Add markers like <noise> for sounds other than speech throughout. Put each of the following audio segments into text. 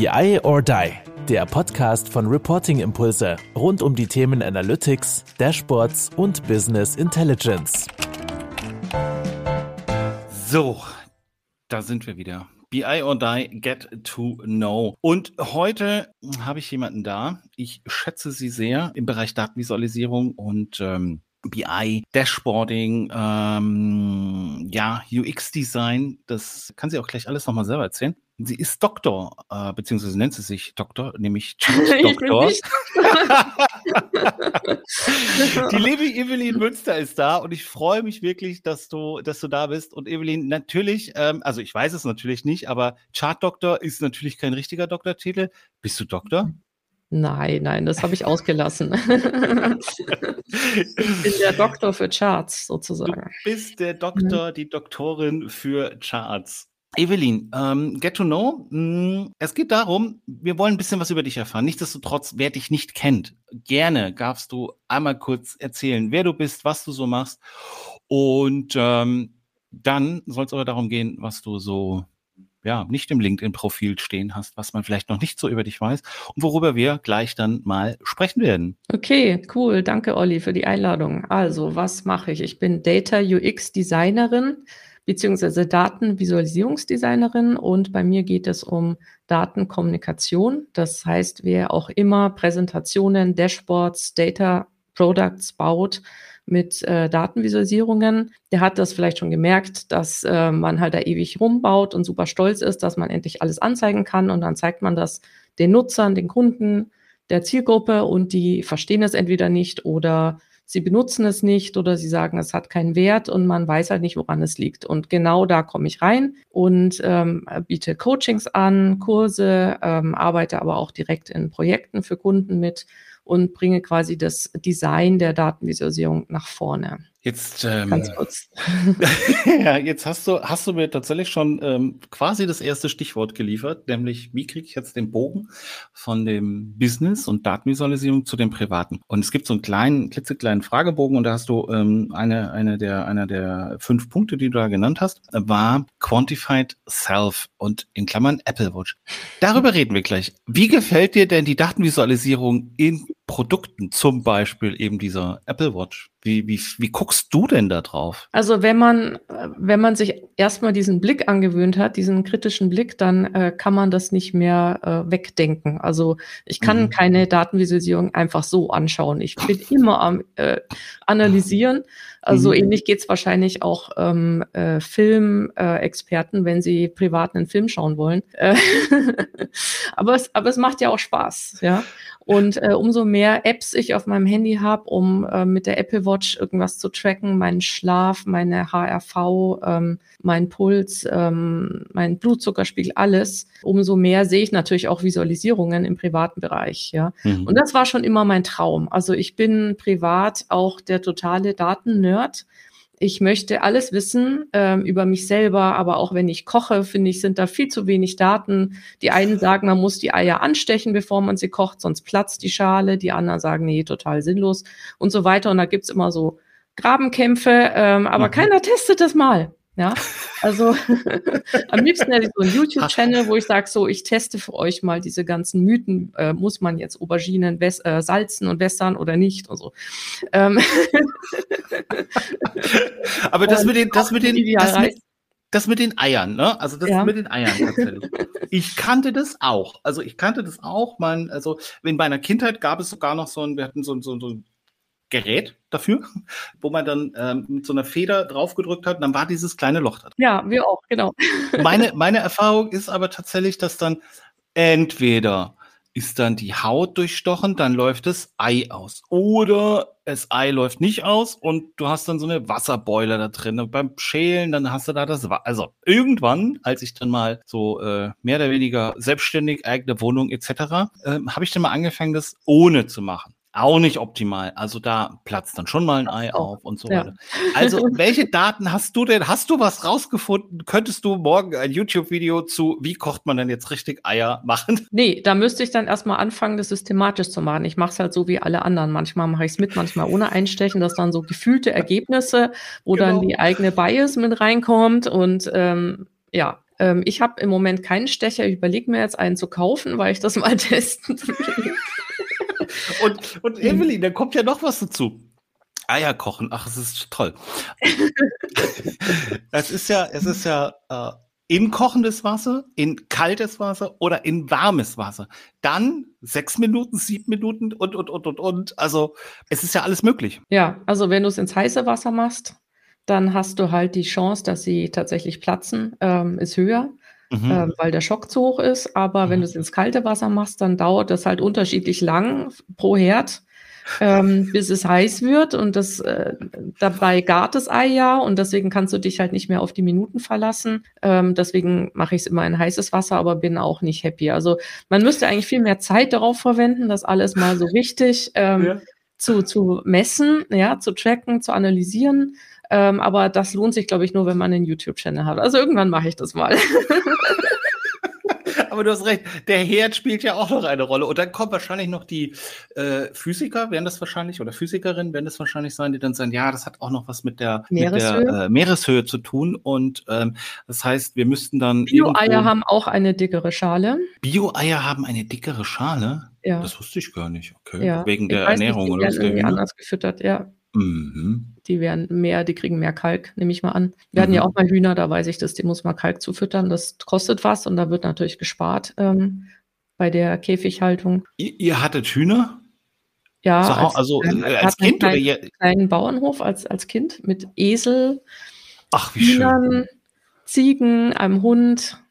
BI or Die, der Podcast von Reporting Impulse rund um die Themen Analytics, Dashboards und Business Intelligence. So, da sind wir wieder. BI or Die, Get to Know. Und heute habe ich jemanden da. Ich schätze sie sehr im Bereich Datenvisualisierung und ähm, BI, Dashboarding, ähm, ja, UX-Design. Das kann sie auch gleich alles nochmal selber erzählen. Sie ist Doktor, äh, beziehungsweise nennt sie sich Doktor, nämlich <laughs> Doktor. <laughs> Die liebe Evelyn Münster ist da und ich freue mich wirklich, dass du, dass du da bist. Und Evelyn, natürlich, ähm, also ich weiß es natürlich nicht, aber Chart-Doktor ist natürlich kein richtiger Doktortitel. Bist du Doktor? Nein, nein, das habe ich ausgelassen. <laughs> ich bin der Doktor für Charts sozusagen. Du bist der Doktor, mhm. die Doktorin für Charts. Evelyn, ähm, Get to Know, mm, es geht darum, wir wollen ein bisschen was über dich erfahren. Nichtsdestotrotz, wer dich nicht kennt, gerne darfst du einmal kurz erzählen, wer du bist, was du so machst. Und ähm, dann soll es aber darum gehen, was du so ja, nicht im LinkedIn-Profil stehen hast, was man vielleicht noch nicht so über dich weiß und worüber wir gleich dann mal sprechen werden. Okay, cool. Danke, Olli, für die Einladung. Also, was mache ich? Ich bin Data UX Designerin beziehungsweise Datenvisualisierungsdesignerin und bei mir geht es um Datenkommunikation. Das heißt, wer auch immer Präsentationen, Dashboards, Data Products baut, mit äh, Datenvisualisierungen. Der hat das vielleicht schon gemerkt, dass äh, man halt da ewig rumbaut und super stolz ist, dass man endlich alles anzeigen kann und dann zeigt man das den Nutzern, den Kunden, der Zielgruppe und die verstehen es entweder nicht oder sie benutzen es nicht oder sie sagen, es hat keinen Wert und man weiß halt nicht, woran es liegt. Und genau da komme ich rein und ähm, biete Coachings an, Kurse, ähm, arbeite aber auch direkt in Projekten für Kunden mit und bringe quasi das Design der Datenvisualisierung nach vorne. Jetzt, ähm, Ganz kurz. <laughs> ja, jetzt hast du, hast du mir tatsächlich schon ähm, quasi das erste Stichwort geliefert, nämlich wie kriege ich jetzt den Bogen von dem Business und Datenvisualisierung zu dem Privaten? Und es gibt so einen kleinen, klitzekleinen Fragebogen und da hast du ähm, eine, eine der, einer der fünf Punkte, die du da genannt hast, war Quantified Self und in Klammern Apple Watch. Darüber reden wir gleich. Wie gefällt dir denn die Datenvisualisierung in Produkten, zum Beispiel eben dieser Apple Watch? Wie, wie, wie guckst du denn da drauf? Also wenn man, wenn man sich erstmal diesen Blick angewöhnt hat, diesen kritischen Blick, dann äh, kann man das nicht mehr äh, wegdenken. Also ich kann mhm. keine Datenvisualisierung einfach so anschauen. Ich bin <laughs> immer am äh, Analysieren. Also mhm. ähnlich geht's wahrscheinlich auch ähm, äh, Filmexperten, äh, wenn sie privat einen Film schauen wollen. Äh, <laughs> aber, es, aber es macht ja auch Spaß, ja. Und äh, umso mehr Apps ich auf meinem Handy habe, um äh, mit der Apple Watch irgendwas zu tracken, meinen Schlaf, meine HRV, ähm, mein Puls, ähm, mein Blutzuckerspiegel, alles, umso mehr sehe ich natürlich auch Visualisierungen im privaten Bereich. Ja. Mhm. Und das war schon immer mein Traum. Also ich bin privat auch der totale Daten-Nerd ich möchte alles wissen ähm, über mich selber, aber auch wenn ich koche, finde ich, sind da viel zu wenig Daten. Die einen sagen, man muss die Eier anstechen, bevor man sie kocht, sonst platzt die Schale. Die anderen sagen, nee, total sinnlos und so weiter. Und da gibt's immer so Grabenkämpfe, ähm, aber mhm. keiner testet das mal. Ja, also <laughs> am liebsten hätte ich so einen YouTube-Channel, wo ich sage, so, ich teste für euch mal diese ganzen Mythen, äh, muss man jetzt Auberginen äh, salzen und wässern oder nicht und so. Ähm <laughs> Aber das mit den, das mit den, das mit, das mit den Eiern, ne? Also das ja. mit den Eiern tatsächlich. Ich kannte das auch. Also ich kannte das auch. Man, also in meiner Kindheit gab es sogar noch so ein, wir hatten so, so, so ein Gerät dafür, wo man dann ähm, mit so einer Feder draufgedrückt hat und dann war dieses kleine Loch da drin. Ja, wir auch, genau. <laughs> Meine, meine Erfahrung ist aber tatsächlich, dass dann entweder ist dann die Haut durchstochen, dann läuft das Ei aus. Oder das Ei läuft nicht aus und du hast dann so eine Wasserbeule da drin. Und beim Schälen, dann hast du da das Wasser. Also irgendwann, als ich dann mal so äh, mehr oder weniger selbstständig, eigene Wohnung etc., äh, habe ich dann mal angefangen, das ohne zu machen auch nicht optimal. Also da platzt dann schon mal ein Ei auf und so ja. weiter. Also <laughs> welche Daten hast du denn? Hast du was rausgefunden? Könntest du morgen ein YouTube-Video zu, wie kocht man denn jetzt richtig Eier <laughs> machen? Nee, da müsste ich dann erstmal anfangen, das systematisch zu machen. Ich mache es halt so wie alle anderen. Manchmal mache ich es mit, manchmal ohne Einstechen. Das dann so gefühlte Ergebnisse, wo genau. dann die eigene Bias mit reinkommt und ähm, ja, ähm, ich habe im Moment keinen Stecher. Ich überlege mir jetzt einen zu kaufen, weil ich das mal <laughs> testen will. Und, und Evelyn, da kommt ja noch was dazu. Eier kochen, ach, es ist toll. <laughs> es ist ja, es ist ja äh, in kochendes Wasser, in kaltes Wasser oder in warmes Wasser. Dann sechs Minuten, sieben Minuten und, und, und, und, und. Also es ist ja alles möglich. Ja, also wenn du es ins heiße Wasser machst, dann hast du halt die Chance, dass sie tatsächlich platzen, ähm, ist höher. Mhm. Ähm, weil der Schock zu hoch ist. Aber mhm. wenn du es ins kalte Wasser machst, dann dauert das halt unterschiedlich lang pro Herd ähm, bis es heiß wird und das äh, dabei gart das Ei ja und deswegen kannst du dich halt nicht mehr auf die Minuten verlassen. Ähm, deswegen mache ich es immer in heißes Wasser, aber bin auch nicht happy. Also man müsste eigentlich viel mehr Zeit darauf verwenden, das alles mal so richtig ähm, ja. zu, zu messen, ja, zu tracken, zu analysieren. Ähm, aber das lohnt sich, glaube ich, nur, wenn man einen YouTube-Channel hat. Also irgendwann mache ich das mal. <laughs> Aber du hast recht, der Herd spielt ja auch noch eine Rolle. Und dann kommt wahrscheinlich noch die äh, Physiker, werden das wahrscheinlich, oder Physikerinnen werden das wahrscheinlich sein, die dann sagen, ja, das hat auch noch was mit der Meereshöhe, mit der, äh, Meereshöhe zu tun. Und ähm, das heißt, wir müssten dann. Bio-Eier haben auch eine dickere Schale. Bio-Eier haben eine dickere Schale? Ja. Das wusste ich gar nicht. Okay. Ja. Wegen der Ernährung nicht, oder was? Irgendwie anders gefüttert, ja. Mhm. Die werden mehr, die kriegen mehr Kalk, nehme ich mal an. Wir hatten ja mhm. auch mal Hühner, da weiß ich das, die muss man Kalk zufüttern. Das kostet was und da wird natürlich gespart ähm, bei der Käfighaltung. Ihr, ihr hattet Hühner? Ja, so, als, also äh, als Kind einen kleinen, oder kleinen Bauernhof als, als Kind mit Esel, Ach, wie Hühnern, schön. Ziegen, einem Hund.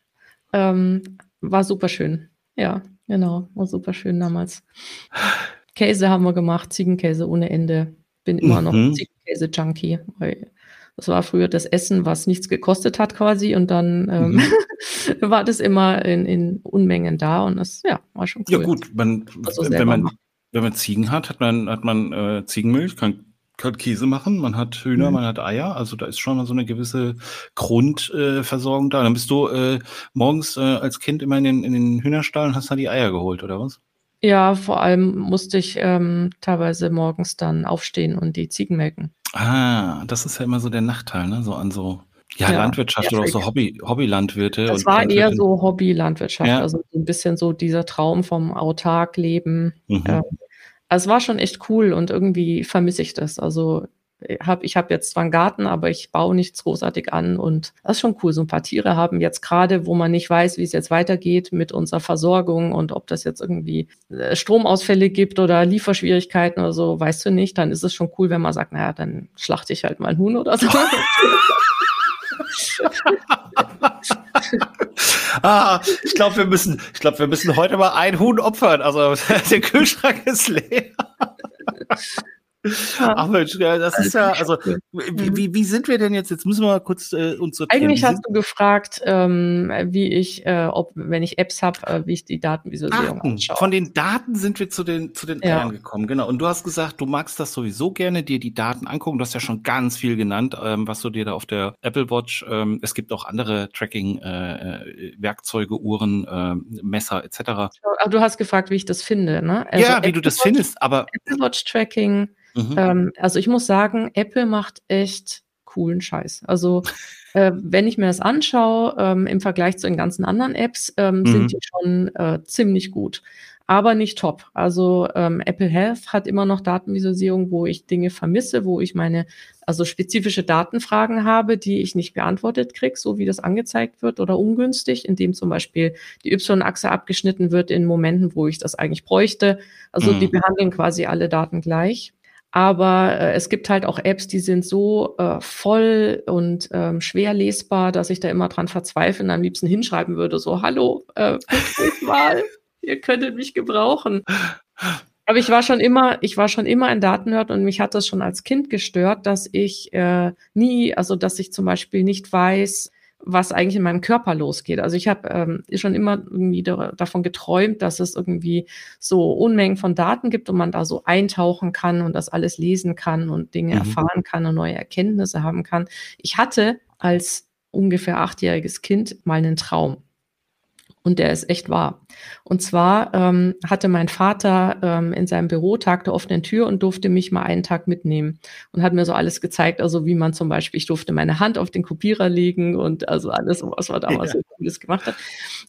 Ähm, war super schön. Ja, genau, war super schön damals. Käse haben wir gemacht, Ziegenkäse ohne Ende bin immer noch mhm. Käse-Junkie, weil das war früher das Essen, was nichts gekostet hat quasi und dann ähm, mhm. <laughs> war das immer in, in, Unmengen da und das ja, war schon cool. Ja gut, man, also wenn, man, wenn man Ziegen hat, hat man, hat man äh, Ziegenmilch, kann, kann Käse machen, man hat Hühner, mhm. man hat Eier, also da ist schon mal so eine gewisse Grundversorgung äh, da. Dann bist du äh, morgens äh, als Kind immer in den, in den Hühnerstall und hast da die Eier geholt, oder was? Ja, vor allem musste ich ähm, teilweise morgens dann aufstehen und die Ziegen melken. Ah, das ist ja immer so der Nachteil, ne? So an so ja, ja Landwirtschaft oder auch so Hobby, Hobbylandwirte. Das war eher so Hobbylandwirtschaft, ja. also ein bisschen so dieser Traum vom Autark-Leben. Mhm. Ähm, also es war schon echt cool und irgendwie vermisse ich das. Also hab, ich habe jetzt zwar einen Garten, aber ich baue nichts großartig an und das ist schon cool. So ein paar Tiere haben jetzt gerade, wo man nicht weiß, wie es jetzt weitergeht mit unserer Versorgung und ob das jetzt irgendwie äh, Stromausfälle gibt oder Lieferschwierigkeiten oder so, weißt du nicht, dann ist es schon cool, wenn man sagt, naja, dann schlachte ich halt mal ein Huhn oder so. <laughs> ah, ich glaube, wir müssen, ich glaube, wir müssen heute mal ein Huhn opfern. Also <laughs> der Kühlschrank ist leer. Ach Mensch, das ist ja, also wie, wie, wie sind wir denn jetzt? Jetzt müssen wir mal kurz äh, uns sortieren. Eigentlich hast du gefragt, ähm, wie ich, äh, ob wenn ich Apps habe, äh, wie ich die Datenvisualisierung Daten. anschaue. Von den Daten sind wir zu den zu den ja. Eiern gekommen, genau. Und du hast gesagt, du magst das sowieso gerne, dir die Daten angucken. Du hast ja schon ganz viel genannt, ähm, was du dir da auf der Apple Watch. Ähm, es gibt auch andere Tracking-Werkzeuge, äh, Uhren, äh, Messer etc. Aber du hast gefragt, wie ich das finde, ne? Also ja, wie Apple du das Watch, findest, aber Apple Watch Tracking Mhm. Ähm, also ich muss sagen, Apple macht echt coolen Scheiß. Also äh, wenn ich mir das anschaue, ähm, im Vergleich zu den ganzen anderen Apps, ähm, mhm. sind die schon äh, ziemlich gut. Aber nicht top. Also ähm, Apple Health hat immer noch Datenvisualisierung, wo ich Dinge vermisse, wo ich meine, also spezifische Datenfragen habe, die ich nicht beantwortet kriege, so wie das angezeigt wird oder ungünstig, indem zum Beispiel die Y-Achse abgeschnitten wird in Momenten, wo ich das eigentlich bräuchte. Also mhm. die behandeln quasi alle Daten gleich. Aber äh, es gibt halt auch Apps, die sind so äh, voll und ähm, schwer lesbar, dass ich da immer dran verzweifle und am liebsten hinschreiben würde, so, hallo, äh, mal, ihr könntet mich gebrauchen. Aber ich war schon immer, ich war schon immer ein Datennerd und mich hat das schon als Kind gestört, dass ich äh, nie, also dass ich zum Beispiel nicht weiß, was eigentlich in meinem Körper losgeht. Also ich habe ähm, schon immer irgendwie da, davon geträumt, dass es irgendwie so Unmengen von Daten gibt und man da so eintauchen kann und das alles lesen kann und Dinge mhm. erfahren kann und neue Erkenntnisse haben kann. Ich hatte als ungefähr achtjähriges Kind mal einen Traum. Und der ist echt wahr. Und zwar ähm, hatte mein Vater ähm, in seinem Büro Tag der offenen Tür und durfte mich mal einen Tag mitnehmen und hat mir so alles gezeigt, also wie man zum Beispiel, ich durfte meine Hand auf den Kopierer legen und also alles, was man damals ja. so cooles gemacht hat.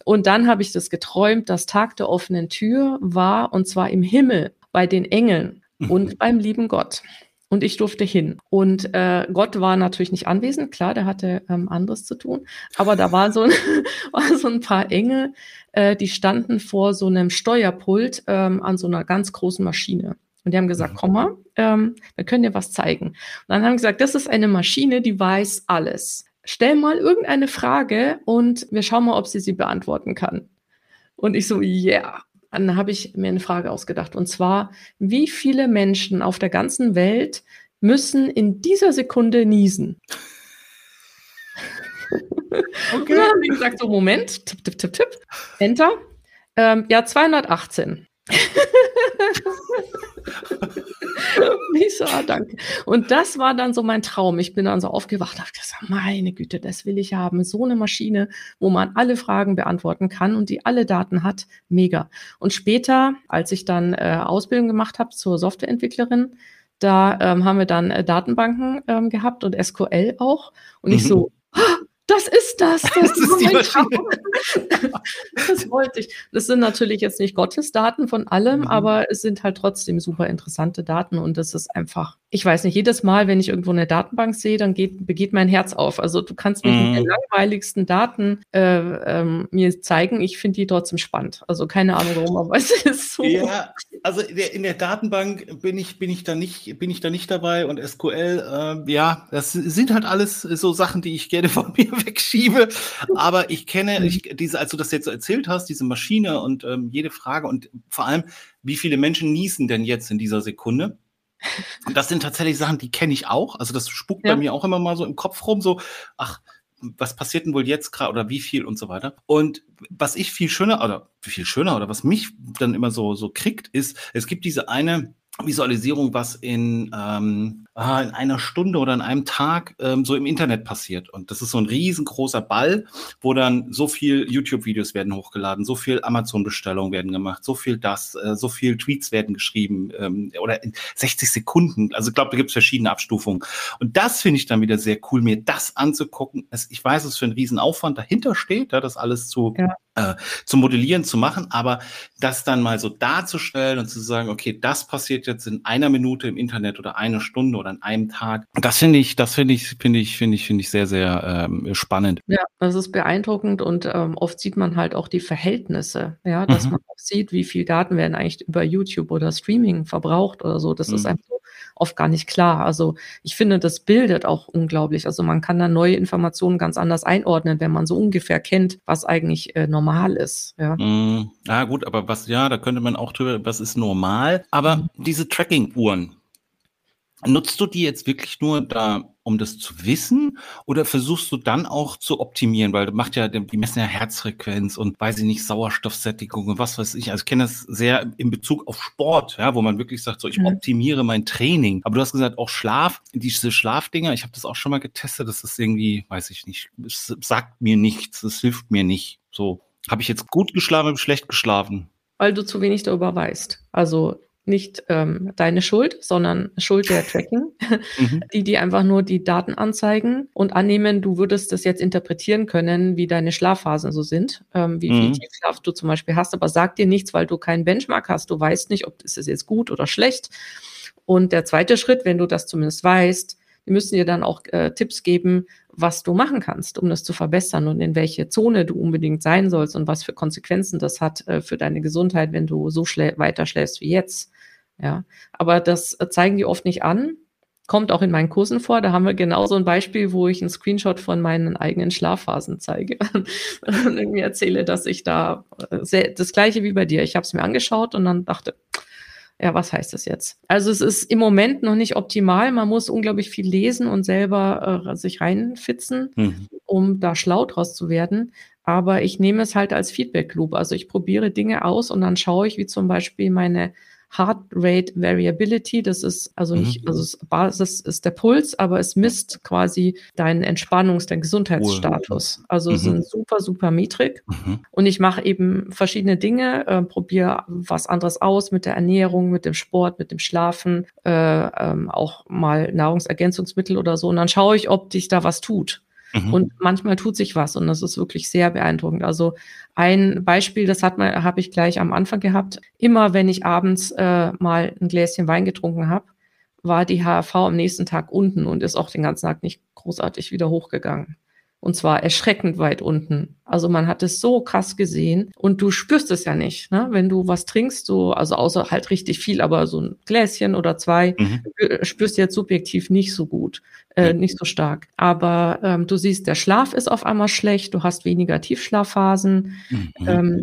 Und dann habe ich das geträumt, dass Tag der offenen Tür war und zwar im Himmel bei den Engeln und beim lieben Gott und ich durfte hin. Und äh, Gott war natürlich nicht anwesend, klar, der hatte ähm, anderes zu tun, aber da war so ein, <laughs> war so ein paar Engel, äh, die standen vor so einem Steuerpult ähm, an so einer ganz großen Maschine. Und die haben gesagt, mhm. komm mal, ähm, wir können dir was zeigen. Und dann haben gesagt, das ist eine Maschine, die weiß alles. Stell mal irgendeine Frage und wir schauen mal, ob sie sie beantworten kann. Und ich so, yeah dann habe ich mir eine Frage ausgedacht. Und zwar, wie viele Menschen auf der ganzen Welt müssen in dieser Sekunde niesen? <laughs> Okay. Und dann habe ich gesagt, so Moment, tipp, tipp, tipp, tipp, Enter. Ähm, ja, 218. <laughs> <laughs> ich so, ah, danke. Und das war dann so mein Traum. Ich bin dann so aufgewacht, habe gesagt, meine Güte, das will ich haben. So eine Maschine, wo man alle Fragen beantworten kann und die alle Daten hat, mega. Und später, als ich dann äh, Ausbildung gemacht habe zur Softwareentwicklerin, da ähm, haben wir dann äh, Datenbanken ähm, gehabt und SQL auch. Und mhm. ich so, ah, <laughs> das ist das. Das, das ist mein Traum. <laughs> das wollte ich. Das sind natürlich jetzt nicht Gottes Daten von allem, mhm. aber es sind halt trotzdem super interessante Daten und das ist einfach ich weiß nicht, jedes Mal, wenn ich irgendwo eine Datenbank sehe, dann geht, begeht mein Herz auf. Also du kannst mir mm. die langweiligsten Daten äh, ähm, mir zeigen. Ich finde die trotzdem spannend. Also keine Ahnung warum, aber <laughs> es ist so. Ja, also in der Datenbank bin ich, bin ich da nicht, bin ich da nicht dabei und SQL, äh, ja, das sind halt alles so Sachen, die ich gerne <laughs> von mir <laughs> wegschiebe. Aber ich kenne, mhm. ich, diese, als du das jetzt erzählt hast, diese Maschine und ähm, jede Frage und vor allem, wie viele Menschen niesen denn jetzt in dieser Sekunde? Und das sind tatsächlich Sachen, die kenne ich auch. Also das spuckt ja. bei mir auch immer mal so im Kopf rum, so, ach, was passiert denn wohl jetzt gerade oder wie viel und so weiter. Und was ich viel schöner oder viel schöner oder was mich dann immer so, so kriegt, ist, es gibt diese eine Visualisierung, was in, ähm, ah, in einer Stunde oder in einem Tag ähm, so im Internet passiert. Und das ist so ein riesengroßer Ball, wo dann so viel YouTube-Videos werden hochgeladen, so viel Amazon-Bestellungen werden gemacht, so viel das, äh, so viel Tweets werden geschrieben ähm, oder in 60 Sekunden. Also ich glaube, da gibt es verschiedene Abstufungen. Und das finde ich dann wieder sehr cool, mir das anzugucken. Ich weiß, es für einen Riesenaufwand dahinter steht, ja, das alles zu ja äh, zu modellieren, zu machen, aber das dann mal so darzustellen und zu sagen, okay, das passiert jetzt in einer Minute im Internet oder eine Stunde oder an einem Tag, das finde ich, das finde ich, finde ich, finde ich, finde ich sehr, sehr ähm, spannend. Ja, das ist beeindruckend und ähm, oft sieht man halt auch die Verhältnisse, ja, dass mhm. man auch sieht, wie viel Daten werden eigentlich über YouTube oder Streaming verbraucht oder so. Das mhm. ist einfach oft gar nicht klar. Also ich finde, das bildet auch unglaublich. Also man kann dann neue Informationen ganz anders einordnen, wenn man so ungefähr kennt, was eigentlich äh, normal ist. Ja. Mm, ah, gut, aber was, ja, da könnte man auch drüber, was ist normal? Aber mhm. diese Tracking-Uhren, Nutzt du die jetzt wirklich nur da, um das zu wissen, oder versuchst du dann auch zu optimieren, weil du macht ja, die messen ja Herzfrequenz und weiß ich nicht, Sauerstoffsättigung und was weiß ich. Also ich kenne das sehr in Bezug auf Sport, ja, wo man wirklich sagt, so ich mhm. optimiere mein Training. Aber du hast gesagt, auch Schlaf, diese Schlafdinger, ich habe das auch schon mal getestet, das ist irgendwie, weiß ich nicht, es sagt mir nichts, es hilft mir nicht. So, habe ich jetzt gut geschlafen, habe schlecht geschlafen? Weil du zu wenig darüber weißt. Also nicht ähm, deine Schuld, sondern Schuld der <laughs> Tracking, mhm. <laughs> die die einfach nur die Daten anzeigen und annehmen, du würdest das jetzt interpretieren können, wie deine Schlafphasen so sind, ähm, wie mhm. viel Tiefschlaf du zum Beispiel hast, aber sag dir nichts, weil du keinen Benchmark hast. Du weißt nicht, ob ist es jetzt gut oder schlecht. Und der zweite Schritt, wenn du das zumindest weißt, die müssen dir dann auch äh, Tipps geben, was du machen kannst, um das zu verbessern und in welche Zone du unbedingt sein sollst und was für Konsequenzen das hat äh, für deine Gesundheit, wenn du so schlä weiter schläfst wie jetzt. Ja, aber das äh, zeigen die oft nicht an. Kommt auch in meinen Kursen vor. Da haben wir genau so ein Beispiel, wo ich einen Screenshot von meinen eigenen Schlafphasen zeige <laughs> und irgendwie erzähle, dass ich da äh, sehr, das gleiche wie bei dir. Ich habe es mir angeschaut und dann dachte, ja, was heißt das jetzt? Also es ist im Moment noch nicht optimal. Man muss unglaublich viel lesen und selber äh, sich reinfitzen, mhm. um da schlau draus zu werden. Aber ich nehme es halt als Feedback Loop. Also ich probiere Dinge aus und dann schaue ich, wie zum Beispiel meine Heart Rate Variability. Das ist also nicht, mhm. also Basis ist der Puls, aber es misst quasi deinen Entspannungs-, deinen Gesundheitsstatus. Also mhm. es ist eine super, super Metrik. Mhm. Und ich mache eben verschiedene Dinge, äh, probiere was anderes aus mit der Ernährung, mit dem Sport, mit dem Schlafen, äh, ähm, auch mal Nahrungsergänzungsmittel oder so. Und dann schaue ich, ob dich da was tut. Mhm. Und manchmal tut sich was und das ist wirklich sehr beeindruckend. Also ein Beispiel, das hat man, habe ich gleich am Anfang gehabt. Immer wenn ich abends äh, mal ein Gläschen Wein getrunken habe, war die HRV am nächsten Tag unten und ist auch den ganzen Tag nicht großartig wieder hochgegangen. Und zwar erschreckend weit unten. Also man hat es so krass gesehen und du spürst es ja nicht, ne? Wenn du was trinkst, so, also außer halt richtig viel, aber so ein Gläschen oder zwei, mhm. spürst du jetzt subjektiv nicht so gut, äh, nicht so stark. Aber ähm, du siehst, der Schlaf ist auf einmal schlecht, du hast weniger Tiefschlafphasen mhm. ähm,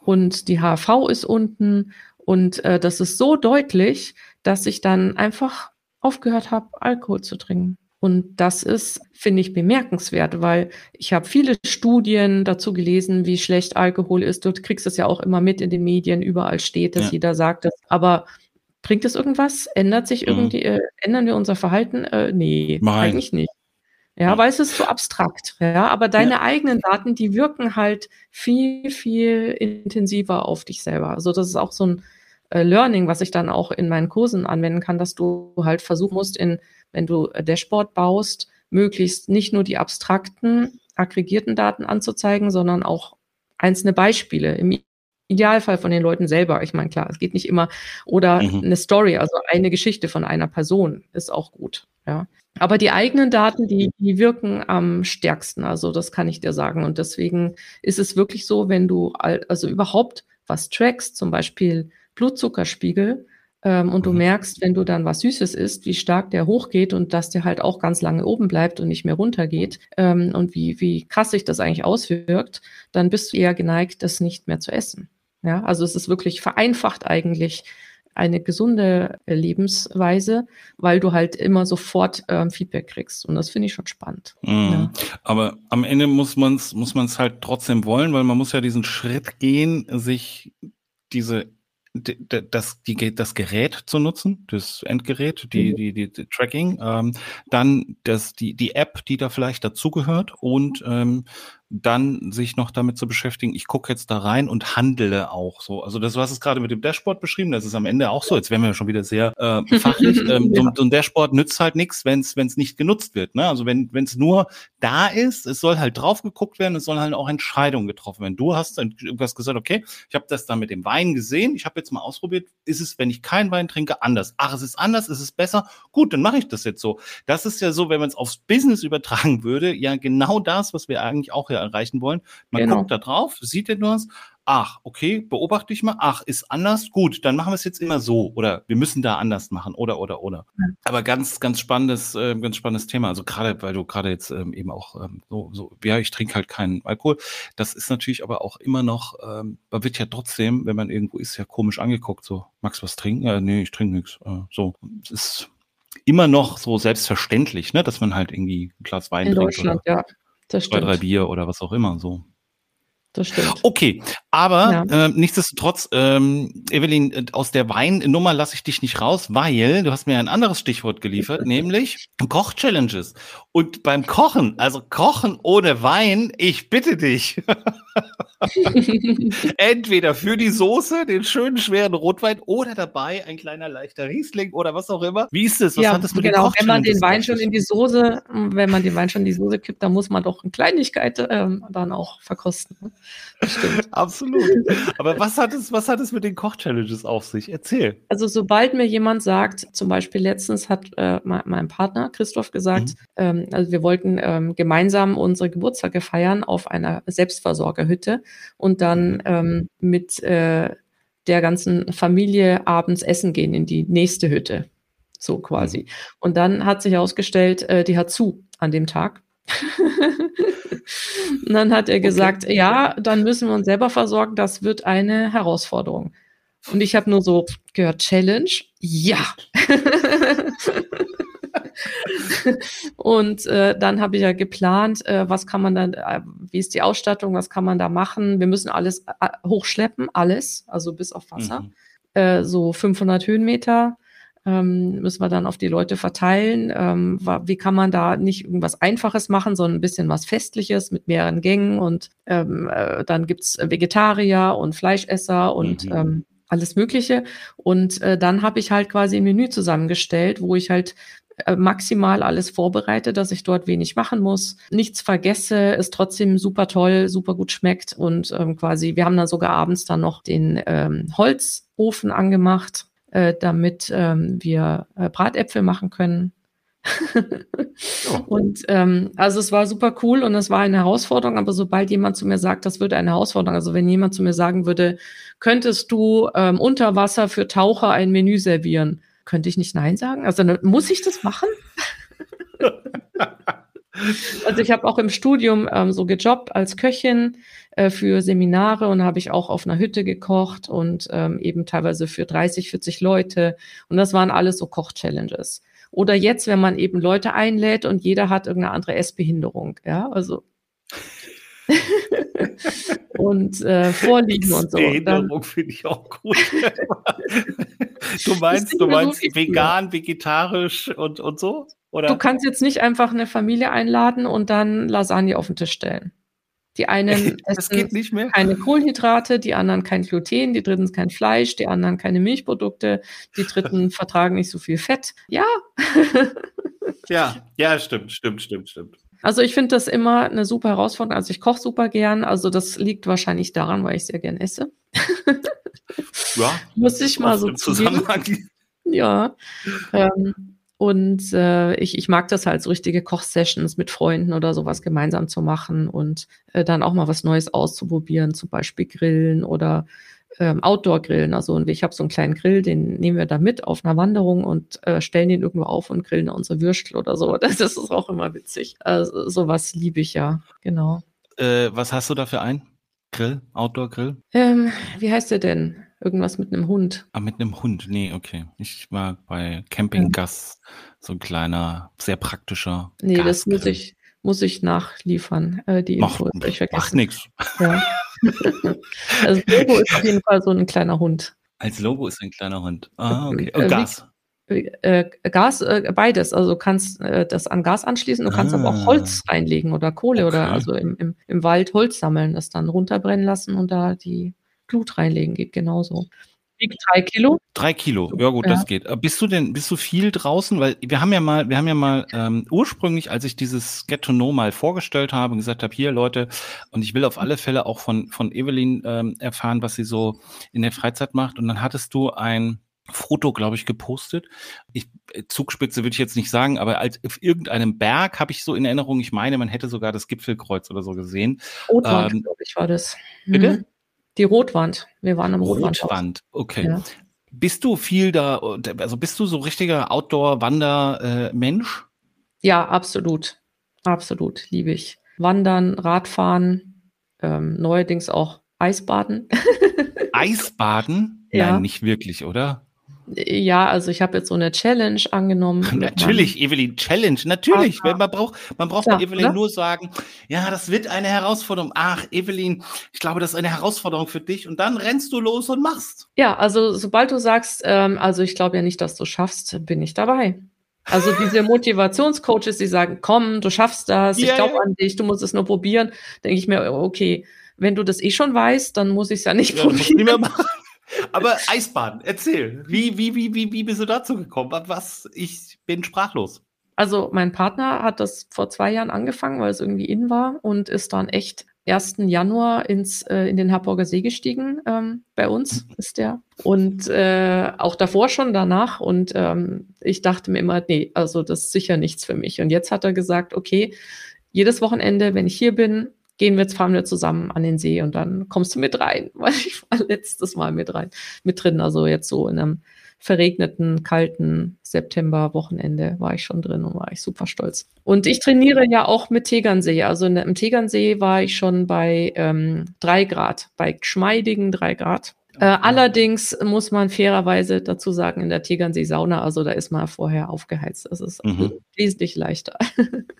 und die HV ist unten und äh, das ist so deutlich, dass ich dann einfach aufgehört habe, Alkohol zu trinken. Und das ist, finde ich, bemerkenswert, weil ich habe viele Studien dazu gelesen, wie schlecht Alkohol ist. Du kriegst es ja auch immer mit in den Medien, überall steht, dass ja. jeder sagt das. Aber bringt es irgendwas? Ändert sich mhm. irgendwie, äh, ändern wir unser Verhalten? Äh, nee, Nein. eigentlich nicht. Ja, weil es ist so abstrakt. Ja, aber deine ja. eigenen Daten, die wirken halt viel, viel intensiver auf dich selber. Also das ist auch so ein Learning, was ich dann auch in meinen Kursen anwenden kann, dass du halt versuchen musst, in wenn du äh, Dashboard baust, möglichst nicht nur die abstrakten, aggregierten Daten anzuzeigen, sondern auch einzelne Beispiele. Im Idealfall von den Leuten selber. Ich meine, klar, es geht nicht immer. Oder mhm. eine Story, also eine Geschichte von einer Person ist auch gut. Ja. Aber die eigenen Daten, die, die wirken am stärksten. Also das kann ich dir sagen. Und deswegen ist es wirklich so, wenn du also überhaupt was trackst, zum Beispiel Blutzuckerspiegel, ähm, und du mhm. merkst, wenn du dann was Süßes isst, wie stark der hochgeht und dass der halt auch ganz lange oben bleibt und nicht mehr runtergeht ähm, und wie, wie krass sich das eigentlich auswirkt, dann bist du eher geneigt, das nicht mehr zu essen. Ja, also es ist wirklich vereinfacht eigentlich eine gesunde Lebensweise, weil du halt immer sofort ähm, Feedback kriegst. Und das finde ich schon spannend. Mhm. Ja. Aber am Ende muss man es muss man's halt trotzdem wollen, weil man muss ja diesen Schritt gehen, sich diese das, die, das Gerät zu nutzen, das Endgerät, die, mhm. die, die, die Tracking, ähm, dann das, die, die App, die da vielleicht dazugehört und ähm, dann sich noch damit zu beschäftigen, ich gucke jetzt da rein und handle auch so. Also das, du hast es gerade mit dem Dashboard beschrieben, das ist am Ende auch so. Jetzt wären wir schon wieder sehr äh, <laughs> fachlich. ähm, so, so, ein Dashboard nützt halt nichts, wenn es nicht genutzt wird. Ne? Also wenn es nur da ist, es soll halt drauf geguckt werden, es sollen halt auch Entscheidungen getroffen werden. Du hast irgendwas gesagt, okay, ich habe das da mit dem Wein gesehen, ich habe jetzt mal ausprobiert, ist es, wenn ich keinen Wein trinke, anders? Ach, es ist anders, ist es besser? Gut, dann mache ich das jetzt so. Das ist ja so, wenn man es aufs Business übertragen würde, ja genau das, was wir eigentlich auch ja erreichen wollen. Man genau. guckt da drauf, sieht etwas, ach, okay, beobachte ich mal, ach, ist anders, gut, dann machen wir es jetzt immer so oder wir müssen da anders machen oder oder oder. Aber ganz, ganz spannendes, äh, ganz spannendes Thema. Also gerade, weil du gerade jetzt ähm, eben auch ähm, so, so, ja, ich trinke halt keinen Alkohol. Das ist natürlich aber auch immer noch, ähm, man wird ja trotzdem, wenn man irgendwo ist, ja komisch angeguckt. So, magst du was trinken? Ja, nee, ich trinke nichts. Äh, so, es ist immer noch so selbstverständlich, ne, dass man halt irgendwie ein Glas Wein In trinkt. Deutschland, oder ja. Das stimmt. Zwei, drei Bier oder was auch immer, so. Das stimmt. Okay, aber ja. äh, nichtsdestotrotz, ähm, Evelyn, äh, aus der Weinnummer lasse ich dich nicht raus, weil du hast mir ein anderes Stichwort geliefert, nämlich Koch-Challenges. Und beim Kochen, also Kochen ohne Wein, ich bitte dich. <laughs> Entweder für die Soße, den schönen schweren Rotwein oder dabei ein kleiner leichter Riesling oder was auch immer. Wie ist es? Was ja, hat es mit genau, wenn man den Wein schon in die Soße, wenn man den Wein schon in die Soße kippt, dann muss man doch eine Kleinigkeit ähm, dann auch verkosten. Ne? <laughs> Absolut. Aber was hat es, was hat es mit den Koch-Challenges auf sich? Erzähl. Also sobald mir jemand sagt, zum Beispiel letztens hat äh, mein, mein, Partner Christoph gesagt, mhm. ähm, also wir wollten ähm, gemeinsam unsere Geburtstage feiern auf einer Selbstversorgerhütte und dann mhm. ähm, mit äh, der ganzen Familie abends essen gehen in die nächste Hütte. So quasi. Mhm. Und dann hat sich herausgestellt, äh, die hat zu an dem Tag. <laughs> Und dann hat er gesagt, okay. ja, dann müssen wir uns selber versorgen, das wird eine Herausforderung. Und ich habe nur so gehört, Challenge? Ja. <laughs> und äh, dann habe ich ja geplant, äh, was kann man dann, äh, wie ist die Ausstattung, was kann man da machen? Wir müssen alles äh, hochschleppen, alles, also bis auf Wasser. Mhm. äh, so 500 Höhenmeter ähm, müssen wir dann auf die Leute verteilen. Ähm, wie kann man da nicht irgendwas Einfaches machen, sondern ein bisschen was Festliches mit mehreren Gängen und ähm, äh, dann gibt's Vegetarier und Fleischesser und mhm. ähm, alles Mögliche. Und äh, dann habe ich halt quasi ein Menü zusammengestellt, wo ich halt äh, maximal alles vorbereite, dass ich dort wenig machen muss, nichts vergesse, es trotzdem super toll, super gut schmeckt und ähm, quasi, wir haben dann sogar abends dann noch den ähm, Holzofen angemacht, äh, damit ähm, wir äh, Bratäpfel machen können. <laughs> Und ähm, also es war super cool und es war eine Herausforderung, aber sobald jemand zu mir sagt, das würde eine Herausforderung, also wenn jemand zu mir sagen würde, könntest du ähm, unter Wasser für Taucher ein Menü servieren, könnte ich nicht Nein sagen? Also muss ich das machen? <laughs> also ich habe auch im Studium ähm, so gejobbt als Köchin äh, für Seminare und habe ich auch auf einer Hütte gekocht und ähm, eben teilweise für 30, 40 Leute. Und das waren alles so Koch-Challenges. Oder jetzt, wenn man eben Leute einlädt und jeder hat irgendeine andere Essbehinderung. Ja, also <laughs> und äh, Vorliegen und so. Erinnerung finde ich auch gut. <laughs> du meinst, du meinst so vegan, vegetarisch und, und so? Oder? Du kannst jetzt nicht einfach eine Familie einladen und dann Lasagne auf den Tisch stellen. Die einen <laughs> essen keine Kohlenhydrate, die anderen kein Gluten, die dritten kein Fleisch, die anderen keine Milchprodukte, die dritten vertragen nicht so viel Fett. Ja. ja, ja, stimmt, stimmt, stimmt, stimmt. Also ich finde das immer eine super Herausforderung. Also ich koche super gern. Also das liegt wahrscheinlich daran, weil ich sehr gern esse. <laughs> ja. Muss ich mal so Zusammenhang. Ja. Ähm, und äh, ich, ich mag das halt, so richtige Kochsessions mit Freunden oder sowas gemeinsam zu machen und äh, dann auch mal was Neues auszuprobieren, zum Beispiel Grillen oder ähm, Outdoor-Grillen. Also und ich habe so einen kleinen Grill, den nehmen wir da mit auf einer Wanderung und äh, stellen den irgendwo auf und grillen unsere Würstel oder so. <laughs> Das, ist auch immer witzig. Also, sowas liebe ich ja, genau. Äh, was hast du da für einen? Grill? Outdoor-Grill? Ähm, wie heißt der denn? Irgendwas mit einem Hund. Ah, mit einem Hund. Nee, okay. Ich war bei Campinggas ja. so ein kleiner, sehr praktischer. Nee, Gasgrill. das muss ich, muss ich nachliefern, äh, die Info. Macht, macht nichts. Ja. <laughs> <laughs> also Logo ist auf jeden Fall so ein kleiner Hund. Als Logo ist ein kleiner Hund. Ah, okay. Und äh, Gas. Äh, Gas, äh, beides. Also du kannst äh, das an Gas anschließen, du kannst ah. aber auch ah. Holz reinlegen oder Kohle okay. oder also im, im, im Wald Holz sammeln, das dann runterbrennen lassen und da die Glut reinlegen, geht genauso. Wiegt drei Kilo. Drei Kilo, ja gut, ja. das geht. Bist du denn, bist du viel draußen? Weil wir haben ja mal, wir haben ja mal ähm, ursprünglich, als ich dieses Get to Know mal vorgestellt habe und gesagt habe, hier Leute, und ich will auf alle Fälle auch von, von Evelyn ähm, erfahren, was sie so in der Freizeit macht. Und dann hattest du ein Foto, glaube ich, gepostet. Ich, äh, Zugspitze würde ich jetzt nicht sagen, aber als auf irgendeinem Berg habe ich so in Erinnerung, ich meine, man hätte sogar das Gipfelkreuz oder so gesehen. Rotwand, ähm, glaube ich, war das. Bitte? Die Rotwand. Wir waren am Rotwand. Rotwand, okay. Ja. Bist du viel da, also bist du so richtiger Outdoor-Wander-Mensch? ja, absolut. Absolut, liebe ich. Wandern, Radfahren, ähm, neuerdings auch Eisbaden. <laughs> Eisbaden? Ja. Nein, nicht wirklich, oder? Ja, also ich habe jetzt so eine Challenge angenommen. <laughs> Natürlich, Evelyn, Challenge, natürlich. Aha. Man braucht, man braucht ja, bei Evelyn oder? nur sagen, ja, das wird eine Herausforderung. Ach, Evelyn, ich glaube, das ist eine Herausforderung für dich. Und dann rennst du los und machst. Ja, also sobald du sagst, ähm, also ich glaube ja nicht, dass du schaffst, bin ich dabei. Also diese <laughs> Motivationscoaches, die sagen, komm, du schaffst das, yeah, ich glaube yeah. an dich, du musst es nur probieren, denke ich mir, okay, wenn du das eh schon weißt, dann muss ich es ja nicht ja, probieren. Aber Eisbaden, erzähl. Wie, wie, wie, wie, wie bist du dazu gekommen? Was, ich bin sprachlos. Also mein Partner hat das vor zwei Jahren angefangen, weil es irgendwie in war und ist dann echt 1. Januar ins, äh, in den Harburger See gestiegen. Ähm, bei uns ist der. Und äh, auch davor schon, danach. Und ähm, ich dachte mir immer, nee, also das ist sicher nichts für mich. Und jetzt hat er gesagt, okay, jedes Wochenende, wenn ich hier bin, gehen wir jetzt, fahren wir zusammen an den See und dann kommst du mit rein, <laughs> weil ich war letztes Mal mit rein, mit drin, also jetzt so in einem verregneten, kalten September-Wochenende war ich schon drin und war ich super stolz. Und ich trainiere ja auch mit Tegernsee. Also im Tegernsee war ich schon bei ähm, drei Grad, bei geschmeidigen drei Grad. Äh, allerdings muss man fairerweise dazu sagen, in der Tegernsee Sauna, also da ist man vorher aufgeheizt. Das ist mhm. wesentlich leichter. <laughs>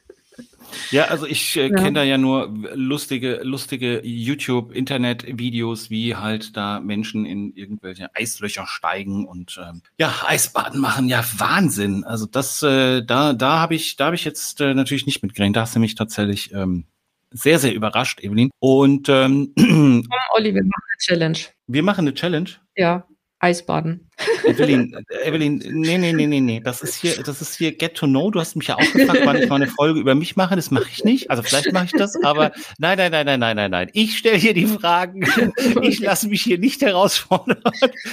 Ja, also ich äh, ja. kenne da ja nur lustige, lustige YouTube-Internet-Videos, wie halt da Menschen in irgendwelche Eislöcher steigen und ähm, ja, Eisbaden machen. Ja, Wahnsinn. Also das, äh, da, da habe ich, da habe ich jetzt äh, natürlich nicht mitgerechnet. Da hast du mich tatsächlich ähm, sehr, sehr überrascht, Evelyn. Und ähm, <clears throat> Olli, wir machen eine Challenge. Wir machen eine Challenge. Ja. Eisbaden. Evelyn, <laughs> Evelyn, nee, nee, nee, nee, nee. Das ist hier, das ist hier Get to Know. Du hast mich ja auch gefragt, wann ich mal eine Folge über mich mache. Das mache ich nicht. Also vielleicht mache ich das, aber nein, nein, nein, nein, nein, nein, nein. Ich stelle hier die Fragen. <laughs> Ich lasse mich hier nicht herausfordern.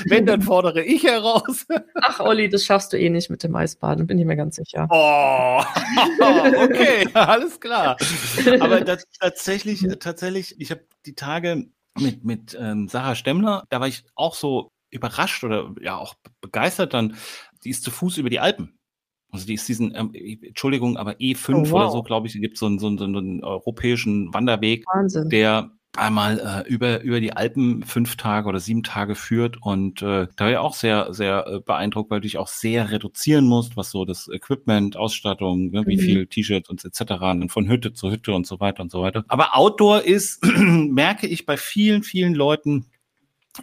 Wenn, dann fordere ich heraus. Ach, Olli, das schaffst du eh nicht mit dem Eisbaden, bin ich mir ganz sicher. Oh, <laughs> okay, alles klar. Aber das, tatsächlich, tatsächlich, ich habe die Tage mit, mit ähm, Sarah Stemmler, da war ich auch so überrascht oder ja auch begeistert dann, die ist zu Fuß über die Alpen. Also die ist diesen, ähm, Entschuldigung, aber E5 oh, wow. oder so, glaube ich, gibt es so einen, so, einen, so einen europäischen Wanderweg, Wahnsinn. der einmal äh, über, über die Alpen fünf Tage oder sieben Tage führt. Und äh, da war ich auch sehr, sehr äh, beeindruckt, weil du dich auch sehr reduzieren musst, was so das Equipment, Ausstattung, ne, wie mhm. viel T-Shirts und etc. Von Hütte zu Hütte und so weiter und so weiter. Aber Outdoor ist, <clears throat> merke ich bei vielen, vielen Leuten,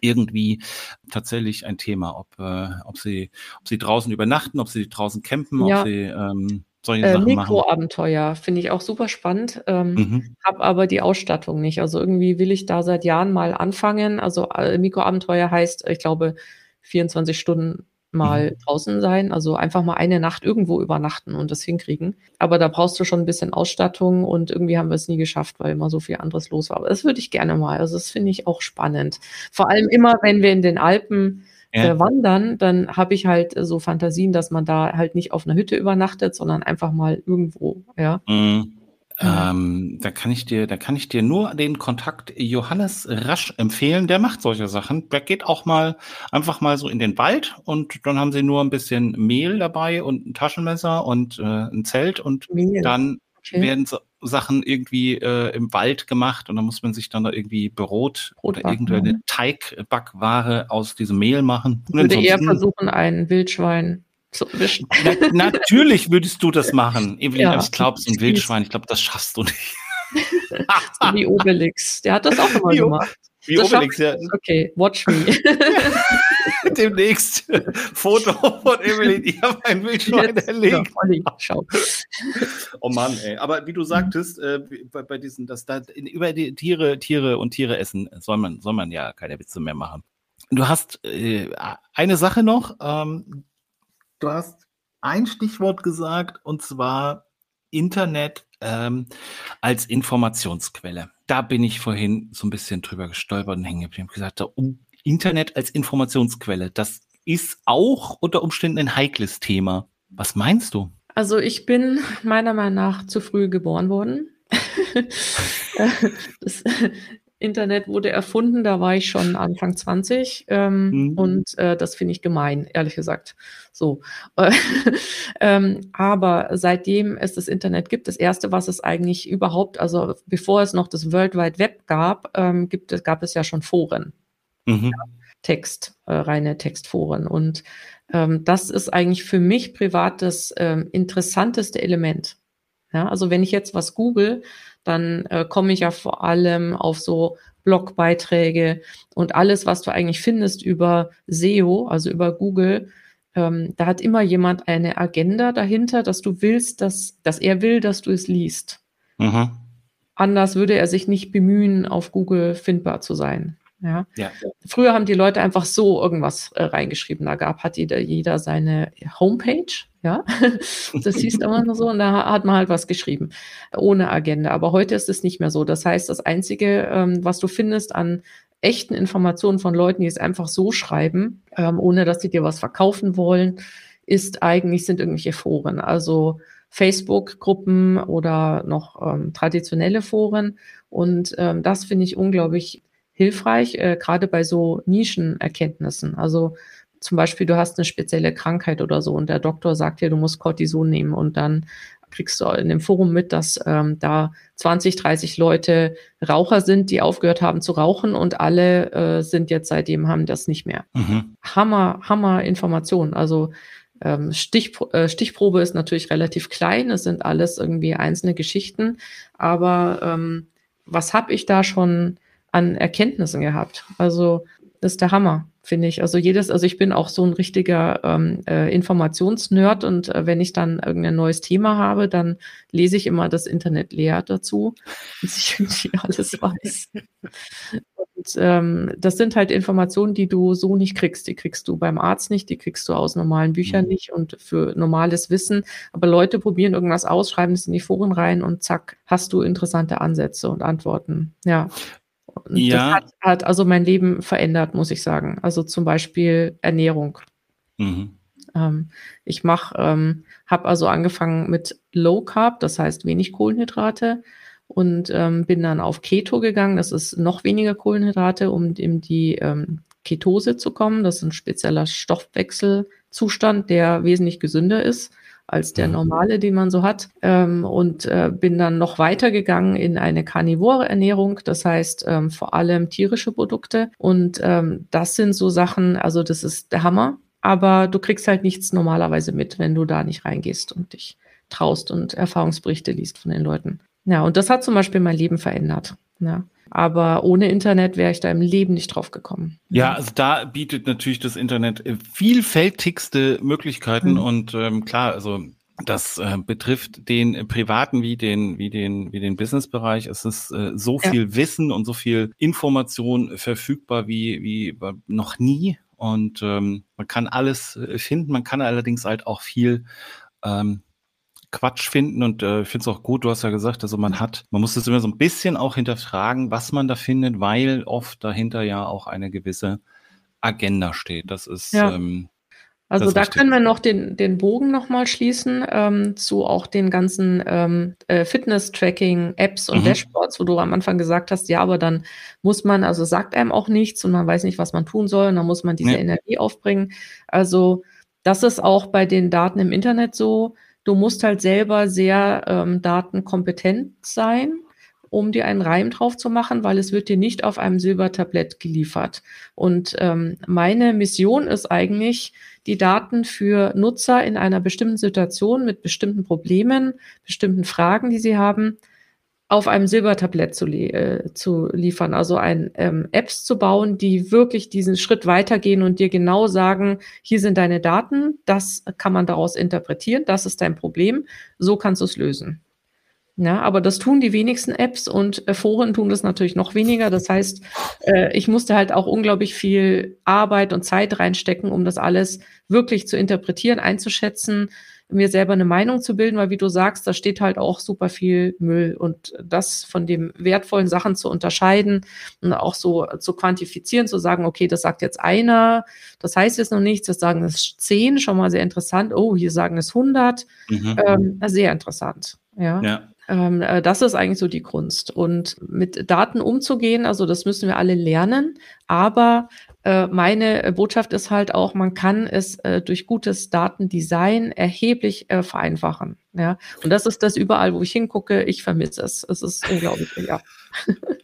irgendwie tatsächlich ein Thema, ob, äh, ob, sie, ob sie draußen übernachten, ob sie draußen campen, ja. ob sie ähm, solche äh, Sachen Mikroabenteuer finde ich auch super spannend, ähm, mhm. habe aber die Ausstattung nicht. Also irgendwie will ich da seit Jahren mal anfangen. Also äh, Mikroabenteuer heißt, ich glaube, 24 Stunden mal mhm. draußen sein, also einfach mal eine Nacht irgendwo übernachten und das hinkriegen. Aber da brauchst du schon ein bisschen Ausstattung und irgendwie haben wir es nie geschafft, weil immer so viel anderes los war. Aber das würde ich gerne mal. Also das finde ich auch spannend. Vor allem immer, wenn wir in den Alpen ja. äh, wandern, dann habe ich halt so Fantasien, dass man da halt nicht auf einer Hütte übernachtet, sondern einfach mal irgendwo, ja. Mhm. Ähm, da kann ich dir, da kann ich dir nur den Kontakt Johannes Rasch empfehlen. Der macht solche Sachen. Der geht auch mal einfach mal so in den Wald und dann haben sie nur ein bisschen Mehl dabei und ein Taschenmesser und äh, ein Zelt und Mehl. dann okay. werden so Sachen irgendwie äh, im Wald gemacht und dann muss man sich dann da irgendwie Brot, Brot oder irgendeine Teigbackware aus diesem Mehl machen. Ich würde eher versuchen, ein Wildschwein zu erwischen. Na, natürlich würdest du das machen. Evelyn, ja, ich glaube, so ein Wildschwein, ich glaube, das schaffst du nicht. <laughs> so wie Obelix, der hat das auch immer wie gemacht. Wie das Obelix, ja. Okay, watch me. <laughs> Demnächst Foto von Evelyn, ich habe ein Wildschwein erlegt. Ja, schau. Oh Mann, ey. Aber wie du sagtest, äh, bei, bei, diesen, dass da über die Tiere, Tiere und Tiere essen, soll man, soll man ja keine Witze mehr machen. Du hast äh, eine Sache noch, ähm, du hast ein Stichwort gesagt und zwar Internet ähm, als Informationsquelle. Da bin ich vorhin so ein bisschen drüber gestolpert und hängen geblieben. Gesagt, um Internet als Informationsquelle, das ist auch unter Umständen ein heikles Thema. Was meinst du? Also ich bin meiner Meinung nach zu früh geboren worden. <laughs> das, Internet wurde erfunden, da war ich schon Anfang 20 ähm, mhm. und äh, das finde ich gemein, ehrlich gesagt. So. <laughs> ähm, aber seitdem es das Internet gibt, das erste, was es eigentlich überhaupt, also bevor es noch das World Wide Web gab, ähm, gibt es, gab es ja schon Foren. Mhm. Ja, Text, äh, reine Textforen. Und ähm, das ist eigentlich für mich privat das ähm, interessanteste Element. Ja, also wenn ich jetzt was google, dann äh, komme ich ja vor allem auf so Blogbeiträge und alles, was du eigentlich findest über SEO, also über Google. Ähm, da hat immer jemand eine Agenda dahinter, dass du willst, dass, dass er will, dass du es liest. Mhm. Anders würde er sich nicht bemühen, auf Google findbar zu sein. Ja. ja. Früher haben die Leute einfach so irgendwas äh, reingeschrieben. Da gab, hat jeder, jeder seine Homepage. Ja, <laughs> das hieß immer nur so und da hat man halt was geschrieben, ohne Agenda. Aber heute ist es nicht mehr so. Das heißt, das Einzige, ähm, was du findest an echten Informationen von Leuten, die es einfach so schreiben, ähm, ohne dass sie dir was verkaufen wollen, ist eigentlich, sind irgendwelche Foren. Also Facebook-Gruppen oder noch ähm, traditionelle Foren. Und ähm, das finde ich unglaublich hilfreich, äh, gerade bei so Nischenerkenntnissen. Also zum Beispiel, du hast eine spezielle Krankheit oder so und der Doktor sagt dir, du musst Cortison nehmen und dann kriegst du in dem Forum mit, dass ähm, da 20, 30 Leute Raucher sind, die aufgehört haben zu rauchen und alle äh, sind jetzt seitdem haben das nicht mehr. Mhm. Hammer, Hammer Information. Also ähm, Stichpro äh, Stichprobe ist natürlich relativ klein, es sind alles irgendwie einzelne Geschichten, aber ähm, was habe ich da schon an Erkenntnissen gehabt? Also das ist der Hammer finde ich. Also jedes, also ich bin auch so ein richtiger ähm, äh, Informationsnerd und äh, wenn ich dann irgendein neues Thema habe, dann lese ich immer das Internet leer dazu, <laughs> dass ich irgendwie alles weiß. Und ähm, das sind halt Informationen, die du so nicht kriegst. Die kriegst du beim Arzt nicht, die kriegst du aus normalen Büchern mhm. nicht und für normales Wissen. Aber Leute probieren irgendwas aus, schreiben es in die Foren rein und zack, hast du interessante Ansätze und Antworten. Ja. Und ja. das hat, hat, also mein Leben verändert, muss ich sagen. Also zum Beispiel Ernährung. Mhm. Ähm, ich mache, ähm, habe also angefangen mit Low Carb, das heißt wenig Kohlenhydrate und ähm, bin dann auf Keto gegangen. Das ist noch weniger Kohlenhydrate, um in die ähm, Ketose zu kommen. Das ist ein spezieller Stoffwechselzustand, der wesentlich gesünder ist als der mhm. normale, den man so hat. Ähm, und äh, bin dann noch weitergegangen in eine karnivore Ernährung, das heißt ähm, vor allem tierische Produkte. Und ähm, das sind so Sachen, also das ist der Hammer, aber du kriegst halt nichts normalerweise mit, wenn du da nicht reingehst und dich traust und Erfahrungsberichte liest von den Leuten. Ja, und das hat zum Beispiel mein Leben verändert. Ja. Aber ohne Internet wäre ich da im Leben nicht drauf gekommen. Ja, also da bietet natürlich das Internet äh, vielfältigste Möglichkeiten mhm. und ähm, klar, also das äh, betrifft den privaten wie den wie den wie den Businessbereich. Es ist äh, so ja. viel Wissen und so viel Information verfügbar wie wie noch nie und ähm, man kann alles äh, finden. Man kann allerdings halt auch viel ähm, Quatsch finden und äh, ich finde es auch gut, du hast ja gesagt, also man hat, man muss es immer so ein bisschen auch hinterfragen, was man da findet, weil oft dahinter ja auch eine gewisse Agenda steht. Das ist ja. ähm, also da können wir noch den, den Bogen nochmal schließen ähm, zu auch den ganzen ähm, äh, Fitness-Tracking-Apps und mhm. Dashboards, wo du am Anfang gesagt hast, ja, aber dann muss man, also sagt einem auch nichts und man weiß nicht, was man tun soll und dann muss man diese ja. Energie aufbringen. Also das ist auch bei den Daten im Internet so. Du musst halt selber sehr ähm, datenkompetent sein, um dir einen Reim drauf zu machen, weil es wird dir nicht auf einem Silbertablett geliefert. Und ähm, meine Mission ist eigentlich, die Daten für Nutzer in einer bestimmten Situation mit bestimmten Problemen, bestimmten Fragen, die sie haben, auf einem Silbertablett zu, äh, zu liefern, also ein ähm, Apps zu bauen, die wirklich diesen Schritt weitergehen und dir genau sagen, hier sind deine Daten, das kann man daraus interpretieren, das ist dein Problem, so kannst du es lösen. Ja, aber das tun die wenigsten Apps und äh, Foren tun das natürlich noch weniger. Das heißt, äh, ich musste halt auch unglaublich viel Arbeit und Zeit reinstecken, um das alles wirklich zu interpretieren, einzuschätzen, mir selber eine Meinung zu bilden, weil wie du sagst, da steht halt auch super viel Müll und das von den wertvollen Sachen zu unterscheiden und auch so zu quantifizieren, zu sagen, okay, das sagt jetzt einer, das heißt jetzt noch nichts, das sagen es zehn, schon mal sehr interessant. Oh, hier sagen es 100, mhm. ähm, sehr interessant. Ja. ja. Ähm, äh, das ist eigentlich so die Kunst. Und mit Daten umzugehen, also das müssen wir alle lernen, aber äh, meine Botschaft ist halt auch, man kann es äh, durch gutes Datendesign erheblich vereinfachen. Ja, und das ist das überall, wo ich hingucke. Ich vermisse es. Es ist unglaublich, ja. <laughs> <laughs>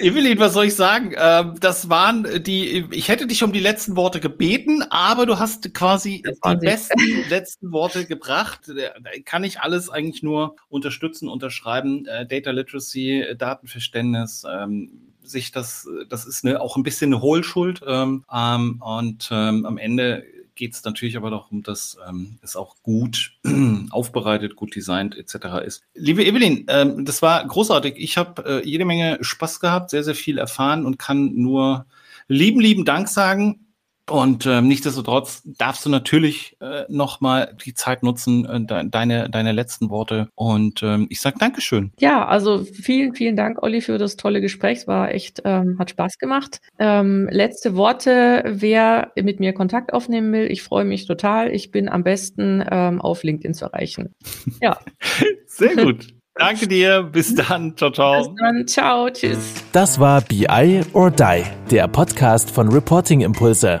Evelyn, was soll ich sagen? Ähm, das waren die, ich hätte dich um die letzten Worte gebeten, aber du hast quasi die besten <laughs> letzten Worte gebracht. Da kann ich alles eigentlich nur unterstützen, unterschreiben. Äh, Data Literacy, Datenverständnis, ähm, sich das, das ist eine, auch ein bisschen eine Hohlschuld. Ähm, ähm, und ähm, am Ende geht es natürlich aber darum, dass ähm, es auch gut <clears throat> aufbereitet, gut designt etc. ist. Liebe Evelyn, ähm, das war großartig. Ich habe äh, jede Menge Spaß gehabt, sehr, sehr viel erfahren und kann nur lieben, lieben Dank sagen. Und ähm, nichtsdestotrotz darfst du natürlich äh, nochmal die Zeit nutzen, äh, de deine, deine letzten Worte. Und ähm, ich sage Dankeschön. Ja, also vielen, vielen Dank, Olli, für das tolle Gespräch. Es war echt, ähm, hat Spaß gemacht. Ähm, letzte Worte, wer mit mir Kontakt aufnehmen will, ich freue mich total. Ich bin am besten ähm, auf LinkedIn zu erreichen. <laughs> Ja. Sehr gut. Danke dir. Bis dann. Ciao, ciao. Bis dann. Ciao. Tschüss. Das war BI or Die, der Podcast von Reporting Impulse.